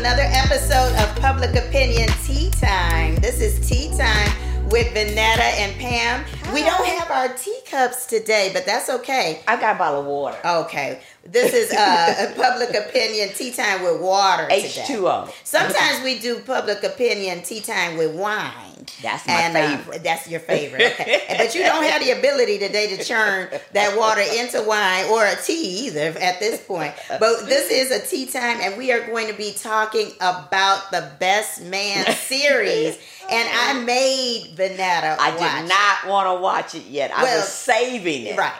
another episode of Public Opinion Tea Time. This is Tea Time with Vanetta and Pam. We don't have our teacups today, but that's okay. I got a bottle of water. Okay. This is uh, a public opinion tea time with water. H2O. Sometimes we do public opinion tea time with wine. That's my and, uh, favorite. that's your favorite. Okay. but you don't have the ability today to churn that water into wine or a tea either at this point. But this is a tea time, and we are going to be talking about the Best Man series. And I made Vanetta I did not want to watch it yet. I Well, was saving it. Right.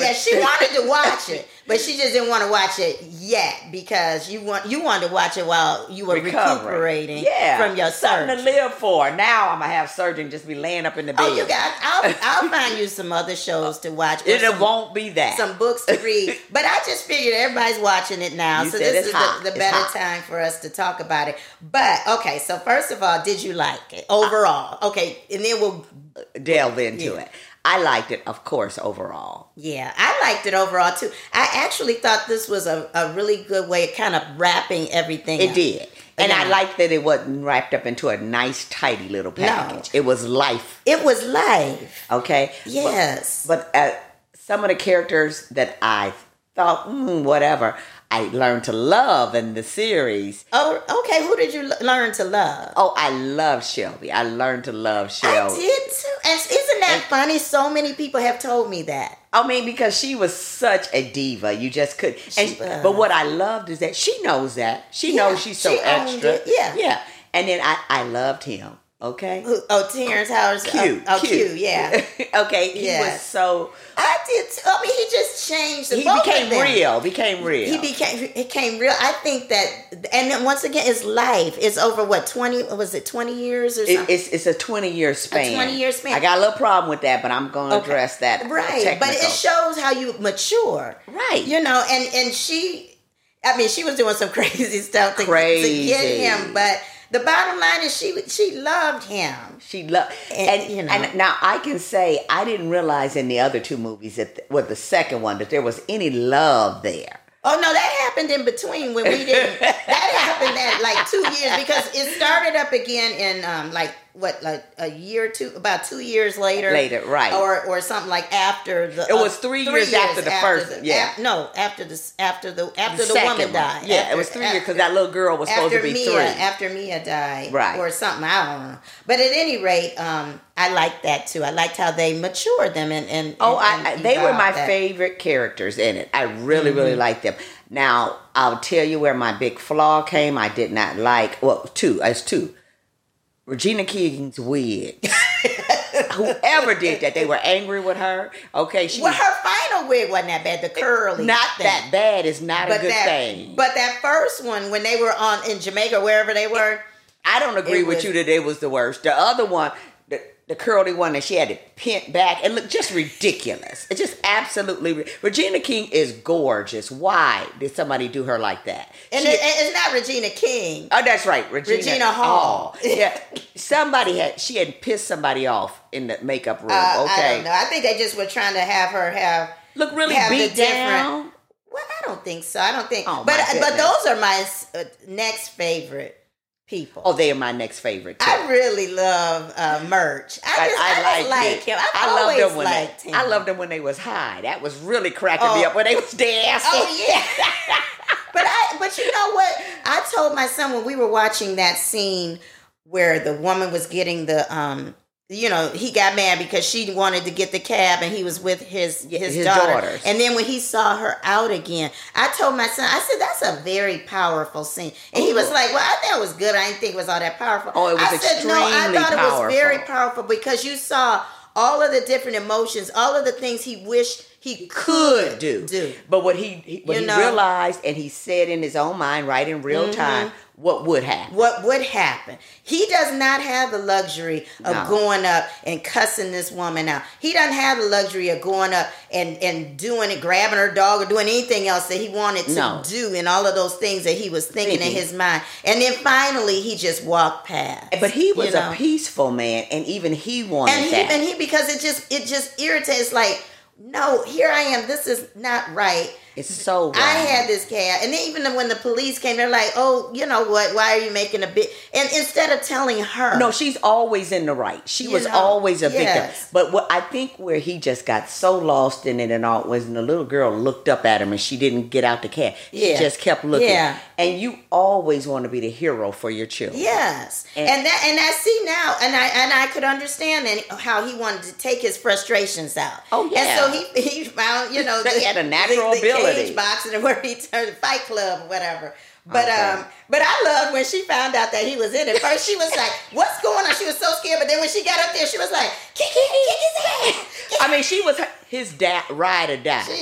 Yeah, she wanted to watch it, but she just didn't want to watch it yet because you want you wanted to watch it while you were Recovering. recuperating Yeah. from your Something surgery. to live for. Now I'm gonna have surgery and just be laying up in the bed. Oh, you got. I'll, I'll find you some other shows to watch. it some, won't be that. some books to read. But I just figured everybody's watching it now, You so this is the, the better hot. time for us to talk about it. But okay, so first of all, did you like it overall? Okay, and then we'll delve into Yeah. it. I liked it, of course, overall. Yeah, I liked it overall too. I actually thought this was a, a really good way of kind of wrapping everything. It up. did. And I liked that it wasn't wrapped up into a nice, tidy little package. It was life, It was life. okay? Yes. But, but uh, some of the characters that I thought, mm, whatever, I learned to love in the series. oh, okay. Who did you l- learn to love? Oh, I love Shelby. I learned to love Shelby. I did too. And that funny? So many people have told me that. I mean, because she was such a diva, you just could. And, She but what I loved is that she knows that she Yeah, knows she's so she extra. yeah. yeah. And then I, I loved him. Okay, Who, oh, Terrence Howard. cute, Oh, oh, cute. cute. Yeah. okay, he Yes. was so. I did. Too. I mean, he just changed. The He became real. Became real. He became he became real. I think that, and then once again, it's life. It's over what twenty was it twenty years or It- something? it's it's a twenty year span. 20-year span. I got a little problem with that, but I'm going to Okay. address that. right, but it shows how you mature. Right. You know, and and she, I mean, she was doing some crazy stuff to, to get him, but the bottom line is she she loved him. She loved, And, and, you know. and now I can say I didn't realize in the other two movies that, well, the second one, that there was any love there. Oh no, that happened in between when we didn't. that happened at like two years because it started up again in um like what like a year or two about two years later. Later, right. Or or something like after the. It was three years after the first- the- yeah. af- no, after the after the after the, second woman one. died. Yeah, After- it was three years because that little girl was supposed to be Mia, three. after Mia died, Right. or something. I don't know. But at any rate, um, I liked that too. I liked how they matured them and and Oh, and- I, and they were my that. favorite characters in it. I really, Mm-hmm. really liked them. Now, I'll tell you where my big flaw came. I did not like, well, two, it's two. Regina King's wig. Whoever did that, they were angry with her. Okay, she Well, her final wig wasn't that bad. The curly, not thing. that bad is not a good that, thing. But that first one, when they were on in Jamaica, wherever they were, I don't agree with was- you that it was the worst. The other one, the, curly one and she had it pent back, it looked just ridiculous. It just absolutely. Regina King is gorgeous. Why did somebody do her like that? and She- it, it's not Regina King. Oh, that's right, Regina, Regina Hall. yeah, somebody had she had pissed somebody off in the makeup room. Uh, I don't know. I think they just were trying to have her have. look really have beat different- down. Well, I don't think so. I don't think. Oh, but my but those are my uh, next favorite people. Oh, they are my next favorite. Too. I really love uh, Murch. I just, I, just like it. him. I've I always them when liked they, him. I loved them when they was high. That was really cracking me Oh. up when they was dancing. Oh yeah. but I but you know what? I told my son when we were watching that scene where the woman was getting the um you know, he got mad because she wanted to get the cab and he was with his his, his daughter. daughters. And then when he saw her out again, I told my son, I said, That's a very powerful scene. And he was like, Well, I thought it was good. I didn't think it was all that powerful. Oh, it was I said, No, I thought it was very powerful. powerful because you saw all of the different emotions, all of the things he wished he could do. do. But what he, he what You he know? realized and he said in his own mind, right in real Mm-hmm. time, what would happen. what would happen. He does not have the luxury of No. going up and cussing this woman out. He doesn't have the luxury of going up and, and doing it, grabbing her dog or doing anything else that he wanted to No. do and all of those things that he was thinking in his mind. And then finally he just walked past. But he was you know? a peaceful man, and even he wanted and he that. and he because it just it just irritates like no here i am this is not right It's so wrong. I had this cat, and then even when the police came, they're like, "Oh, you know what? Why are you making a bit?" And instead of telling her, No, she's always in the right. She was know, always a victim. But what I think where he just got so lost in it and all was when the little girl looked up at him and she didn't get out the cat. She Yeah. just kept looking. Yeah. And you always want to be the hero for your children. Yes, And- and, that and I see now, and I and I could understand and how he wanted to take his frustrations out. Oh, yeah. and so he he found you know He had a natural the, the ability. cage boxing and where he turned Fight Club or whatever. But Okay. um, but I loved when she found out that he was in it. First, she was like, "What's going on?" She was so scared. But then when she got up there, she was like, "Kick, kick, kick his ass." I mean, she was his dad, ride or die. She,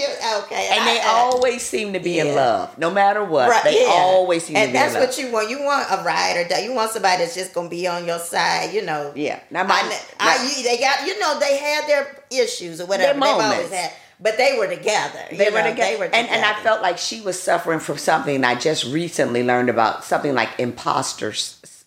okay, and they I- I- always seem to be in love, no matter what. Right, they yeah. always seem and to be in love. And that's what you want. You want a ride or die. You want somebody that's just gonna be on your side. You know. yeah. Now my, I, I, you- they got you know they had their issues or whatever Their they've always moments. had, but they were together. they were know, together. They were and and I felt like she was suffering from something. I just recently learned about something like imposter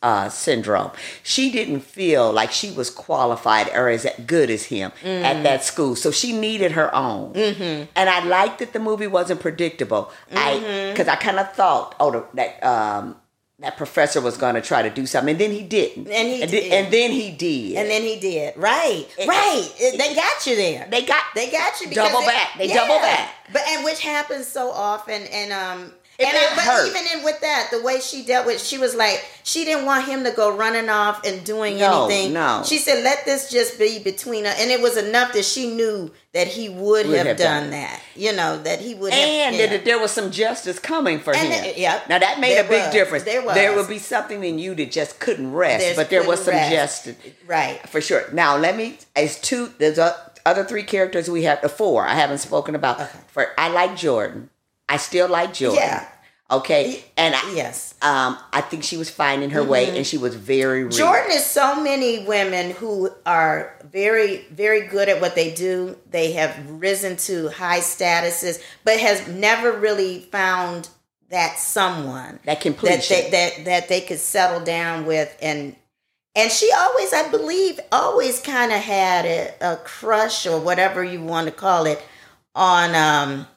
uh, syndrome. She didn't feel like she was qualified or as good as him Mm. at that school, so she needed her own. Mm-hmm. And I liked that the movie wasn't predictable. Mm-hmm. I because I kind of thought, oh, the, that. Um, that professor was going to try to do something, and then he didn't. And he then- did. and then he did. and then he did right, It- right. It- they got you there. they got They got you. Double back. They double back. But and which happens so often, and um. It- and it I, but hurt. even in with that, the way she dealt with, she was like, she didn't want him to go running off and doing No, anything. no. She said, let this just be between us. And it was enough that she knew that he would, Would have, have done done that. You know, that he would and have. that there was some justice coming for And him. it- yep. Now that made There a big was. difference. There was. There would be something in you that just couldn't rest, There's but there was some couldn't justice. Right. for sure. Now let me. As two, there's a, other three characters we have. The four I haven't spoken about. Okay. For I like Jordan. I still like Jordan. Yeah. Okay. And I, Yes. um, I think she was finding her way, and she was very real. Jordan is so many women who are very, very good at what they do. They have risen to high statuses, but has never really found that someone That that completion. they, that that they could settle down with and and she always i believe always kind of had a, a crush or whatever you want to call it on um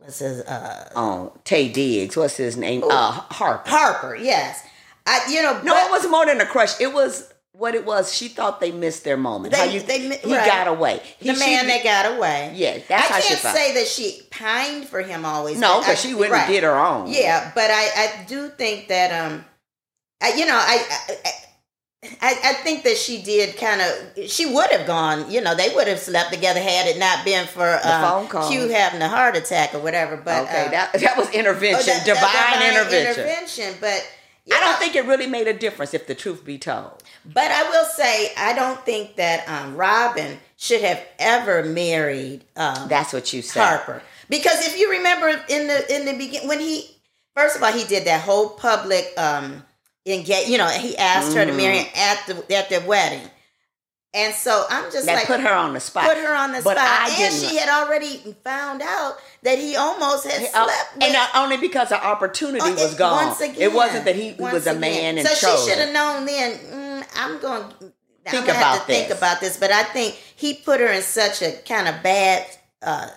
what's his uh oh, Taye Diggs. What's his name? Uh, Harper. harper yes i you know No, but- it wasn't more than a crush. It was what it was. She thought they missed their moment. They- how you, they he right. got away. He, the man she- that got away Yeah, that's I how can't say that she pined for him always. No, because she went right. and did her own. Yeah, but I, I do think that um, I, you know, I, I, I, I think that she did kind of. She would have gone. You know, they would have slept together had it not been for um, phone call. Hugh having a heart attack or whatever. But okay, uh, that that was intervention, oh, that- divine, that intervention. intervention. But I don't think it really made a difference if the truth be told. But I will say, I don't think that um, Robyn should have ever married. Um, That's what you said. Harper. Because if you remember in the in the beginning when he first of all he did that whole public um engage you know, he asked her to marry him at the at their wedding. And so I'm just That like put her on the spot. put her on the But spot. I and she had already found out that he almost had Uh, slept with and not only because the opportunity Oh, was gone. once again, it wasn't that he was a again. man and so chose. she should have known then. Mm, I'm going. Think I'm gonna have to think about this, but I think he put her in such a kind of bad uh,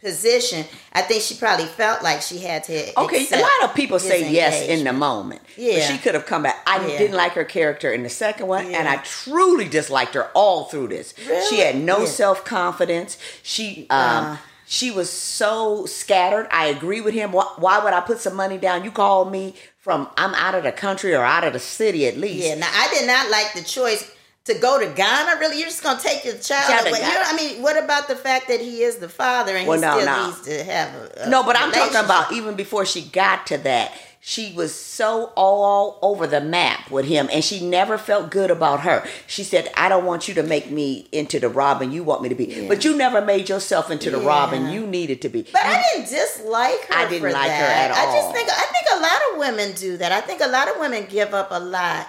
position. I think she probably felt like she had to. Okay, a lot of people say yes in the moment. But Yeah. she could have come back. I Yeah. didn't like her character in the second one, and I truly disliked her all through this. Really? She had no Yeah. self confidence. She um Uh. she was so scattered. I agree with him. Why, why would I put some money down? You call me from I'm out of the country or out of the city at least. Yeah, now I did not like the choice to go to Ghana. Really, you're just gonna take your child Child away? I mean, what about the fact that he is the father and Well, he no, still no. needs to have a, a No, but I'm talking about even before she got to that. She was so all over the map with him, and she never felt good about her. She said, "I don't want you to make me into the Robyn you want me to be, but you never made yourself into the Robyn you needed to be." But I didn't dislike her. I didn't like her at all. I just think I think a lot of women do that. I think a lot of women give up a lot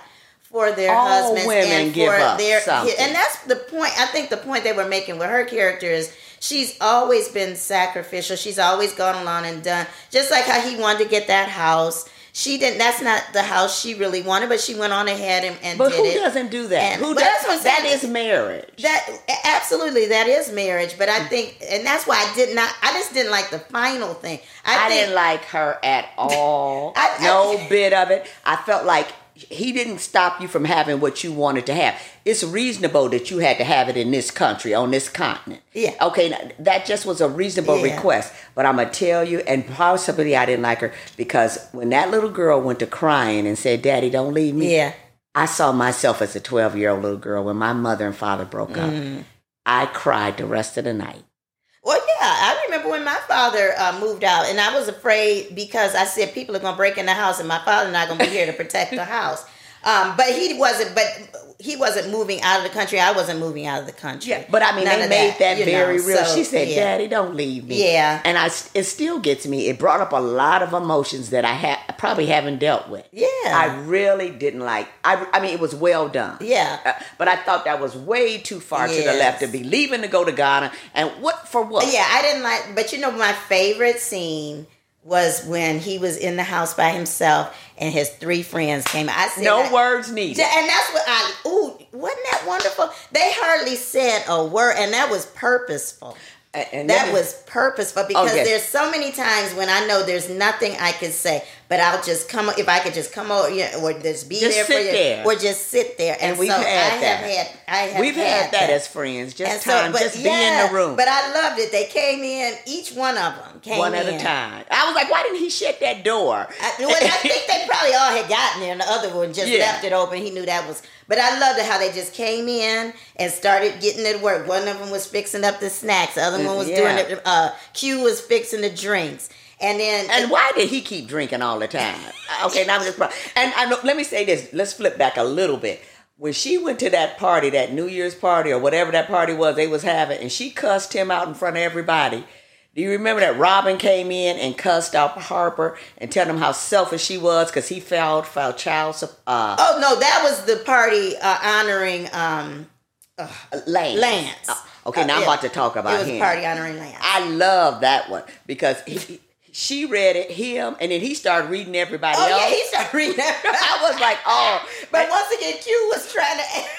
for their All husbands women and give for up their something. and that's the point. I think the point they were making with her character is she's always been sacrificial. She's always gone along and done just like how he wanted to get that house. she didn't. That's not the house she really wanted, but she went on ahead and, and did it But who it. doesn't do that? And- who does, that's what that is marriage. That absolutely that is marriage, but I think, and that's why I did not. I just didn't like the final thing. I, I, think, didn't like her at all. I- I- no bit of it. I felt like he didn't stop you from having what you wanted to have. It's reasonable that you had to have it in this country, on this continent. Yeah. Okay, that just was a reasonable Yeah. request. But I'm going to tell you, and possibly I didn't like her because when that little girl went to crying and said, Daddy, don't leave me. Yeah, I saw myself as a 12 year old little girl when my mother and father broke up. Mm. I cried the rest of the night. Well, yeah, I remember when my father uh, moved out, and I was afraid because I said people are to break in the house, and my father's not to be here to protect the house. Um, but he wasn't. But he wasn't moving out of the country. I wasn't moving out of the country. Yeah, But I mean, None they made that, you very know, real. so, she said, yeah. "Daddy, don't leave me." Yeah. and I, it still gets me. It brought up a lot of emotions that I ha- probably haven't dealt with. Yeah. I really didn't like. I, I mean, it was well done. Yeah. Uh, but I thought that was way too far to the left to be leaving to go to Ghana. And what for what? Yeah, I didn't like, but you know, my favorite scene was when he was in the house by himself and his three friends came. I said, No I- words needed. And that's what I. Ooh, wasn't that wonderful? They hardly said a word, and that was purposeful. And That me- was purposeful oh, because yes. there's so many times when I know there's nothing I can say, but I'll just come if I could just come over, you know, or just be Just there for you, there. or just sit there. And, And we've so had I that. have had, I have We've had, that, as friends. Just and so, time, but just be yeah, in the room. But I loved it. They came in, each one of them came one at in. a time. I was like, why didn't he shut that door? I, well, I think they probably all had gotten there, and the other one just Yeah. left it open. He knew that was. But I loved it how they just came in and started getting it work. One of them was fixing up the snacks. The other one was Mm, Yeah. doing it. Uh, Q was fixing the drinks, and then And why did he keep drinking all the time? Okay, now I'm just and I know, let me say this. Let's flip back a little bit. When she went to that party, that New Year's party or whatever that party was they was having, and she cussed him out in front of everybody. Do you remember that Robyn came in and cussed out Harper and told him how selfish she was because he filed filed child sup- uh, oh no, that was the party uh, honoring um, Lance. Lance. Uh, okay, now I'm about to talk about it was him. a party honoring Lance. I love that one because he, she read it him and then he started reading everybody oh else. yeah, he started reading. I was like, oh, but once again, Q was trying to.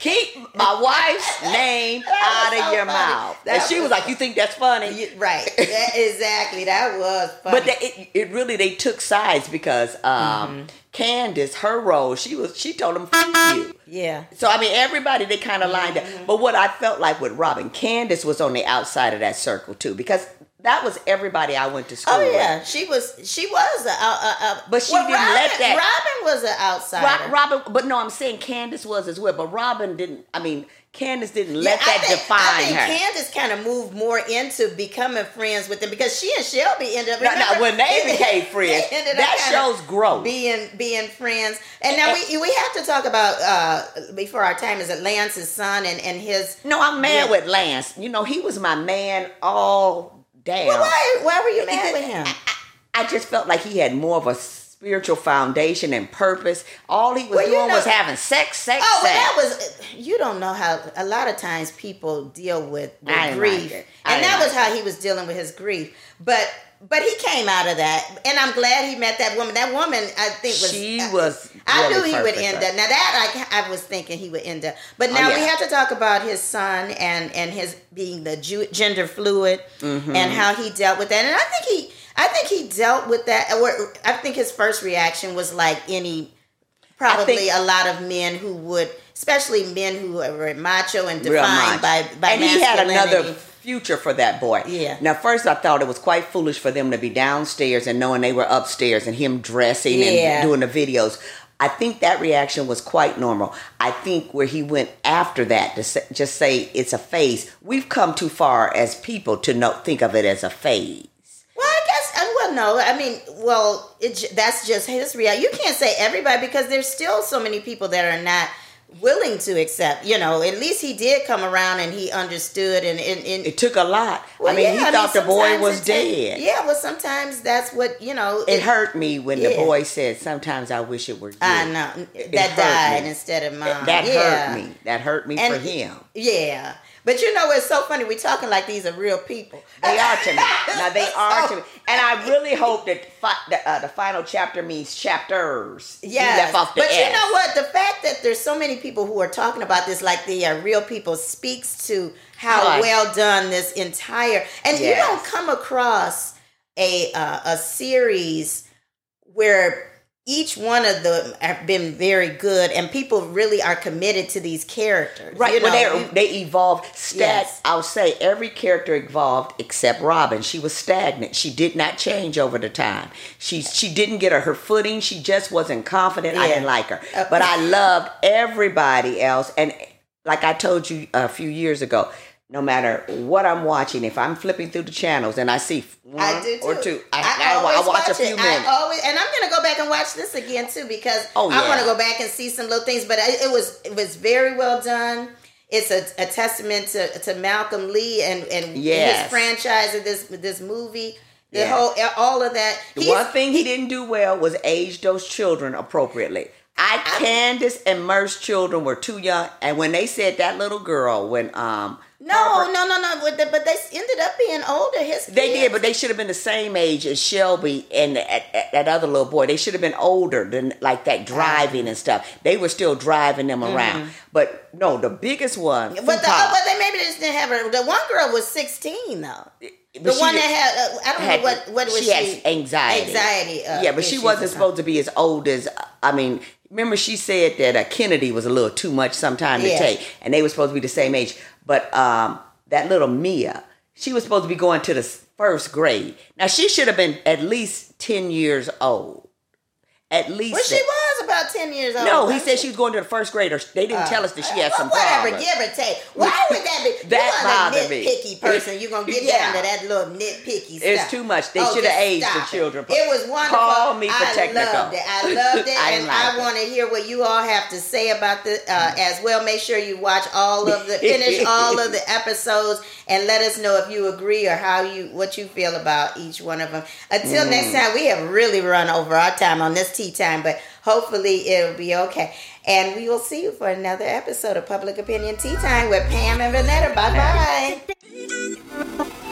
keep my wife's name out of so your funny. mouth. That and she was was- like, you think that's funny? You- right, that, exactly. That was funny. But they, it, it really they took sides because um, Candace, her role, she was she told him you. yeah. So I mean, everybody they kind of lined Mm-hmm. up. But what I felt like with Robyn, Candace was on the outside of that circle too because that was everybody I went to school Oh with. yeah, she was. She was a. a, a But she didn't Robyn, let that- Robyn was an outsider. Ro- Robyn, but no, I'm saying Candace was as well. But Robyn didn't. I mean, Candace didn't Yeah, let I that think, define I think her. Candace kind of moved more into becoming friends with them because she and Shelby ended up. No, when they became friends, they that shows growth. Being being friends, and now we we have to talk about uh before our time is it Lance's son and and his. No, I'm mad with Lance. You know, he was my man all down. Well, why why were you mad with him? I just felt like he had more of a spiritual foundation and purpose. All he was Well, doing know- was having sex, sex, Oh, well, sex. that was. You don't know how. A lot of times people deal with, with grief, like and that was how he was dealing with his grief. But but he came out of that, and I'm glad he met that woman. That woman, I think, was She I- was I really knew he would end up. Now that I, I was thinking he would end up. But Oh, now we have to talk about his son and and his being the Jew, gender fluid Mm-hmm. and how he dealt with that. And I think he I think he dealt with that. Or I think his first reaction was like any probably think- a lot of men who would, especially men who were macho and defined much. by by and he had another. Future for that boy. Yeah. Now, first, I thought it was quite foolish for them to be downstairs and knowing they were upstairs and him dressing Yeah. and doing the videos. I think that reaction was quite normal. I think where he went after that to say, just say it's a phase. We've come too far as people to know think of it as a phase. Well, I guess. uh, Well, no. I mean, well, it, that's just his reality. You can't say everybody because there's still so many people that are not willing to accept. You know, at least he did come around and he understood and and. and It took a lot. well, I mean, yeah, he thought the boy was it dead. Yeah, well, sometimes that's what you know. It hurt me when the boy said, "Sometimes I wish it were you." I know It that died me. instead of mom. That yeah. hurt me. That hurt me And- for him. Yeah. But you know, it's so funny. We're talking like these are real people. They are to me. Now they are to me, and I really hope that fi- the, uh, the final chapter means chapters. Yeah, left off the but you know what? The fact that there's so many people who are talking about this like they are real people speaks to how Right. well done this entire. And you don't come across a uh, a series where each one of them have been very good, and people really are committed to these characters. Right, you know, they they evolved. Stag, Yes. I'll say every character evolved except Robyn. She was stagnant. She did not change over the time. She she didn't get her, her footing. She just wasn't confident. I didn't like her, Uh, but I loved everybody else. And like I told you a few years ago. No matter what I'm watching, if I'm flipping through the channels and I see one I or two, I, I, I, always watch, a few it. minutes. I always, and I'm gonna go back and watch this again too because Oh, I want to go back and see some little things. But it, it was it was very well done. It's a, a testament to, to Malcolm Lee and and Yes. his franchise of this this movie. The Yeah. whole all of that. The He's- one thing he didn't do well was age those children appropriately. I, Candace and Merce children were too young, and when they said that little girl, when um no, Harper- no, no, no. But they, but they ended up being older. His they did, but they should have been the same age as Shelby and that, that- other little boy. They should have been older than like that driving and stuff. They were still driving them around, but no, the biggest one. Mm-hmm. But the Fupa, but they maybe just didn't have her. The one girl was sixteen though. but The one that had uh, I don't had- know what what was she had anxiety. Anxiety. Uh, yeah, but she wasn't supposed to be as old as I mean. Remember, she said that uh, Kennedy was a little too much sometime to Yeah. take, and they were supposed to be the same age. But um, that little Mia, she was supposed to be going to the first grade. Now she should have been at least ten years old. At least. Well, she was about ten years old. No, he said she was going to the first grade. Or they didn't tell us that she had Well, some whatever, problems. give or take. Why would that be? That you are bothered a me. nitpicky person. You're gonna get Yeah. down to that little nitpicky stuff. It's too much. They Oh, should have aged the stop it. children. It was wonderful. Call me for I technical. loved it. I loved it, I and like I want to hear what you all have to say about the uh, as well. Make sure you watch all of the finish all of the episodes and let us know if you agree or how you what you feel about each one of them. Until Mm. next time, we have really run over our time on this tea time, but hopefully it'll be okay. And we will see you for another episode of Public Opinion Tea Time with Pam and Vanetta. Bye bye.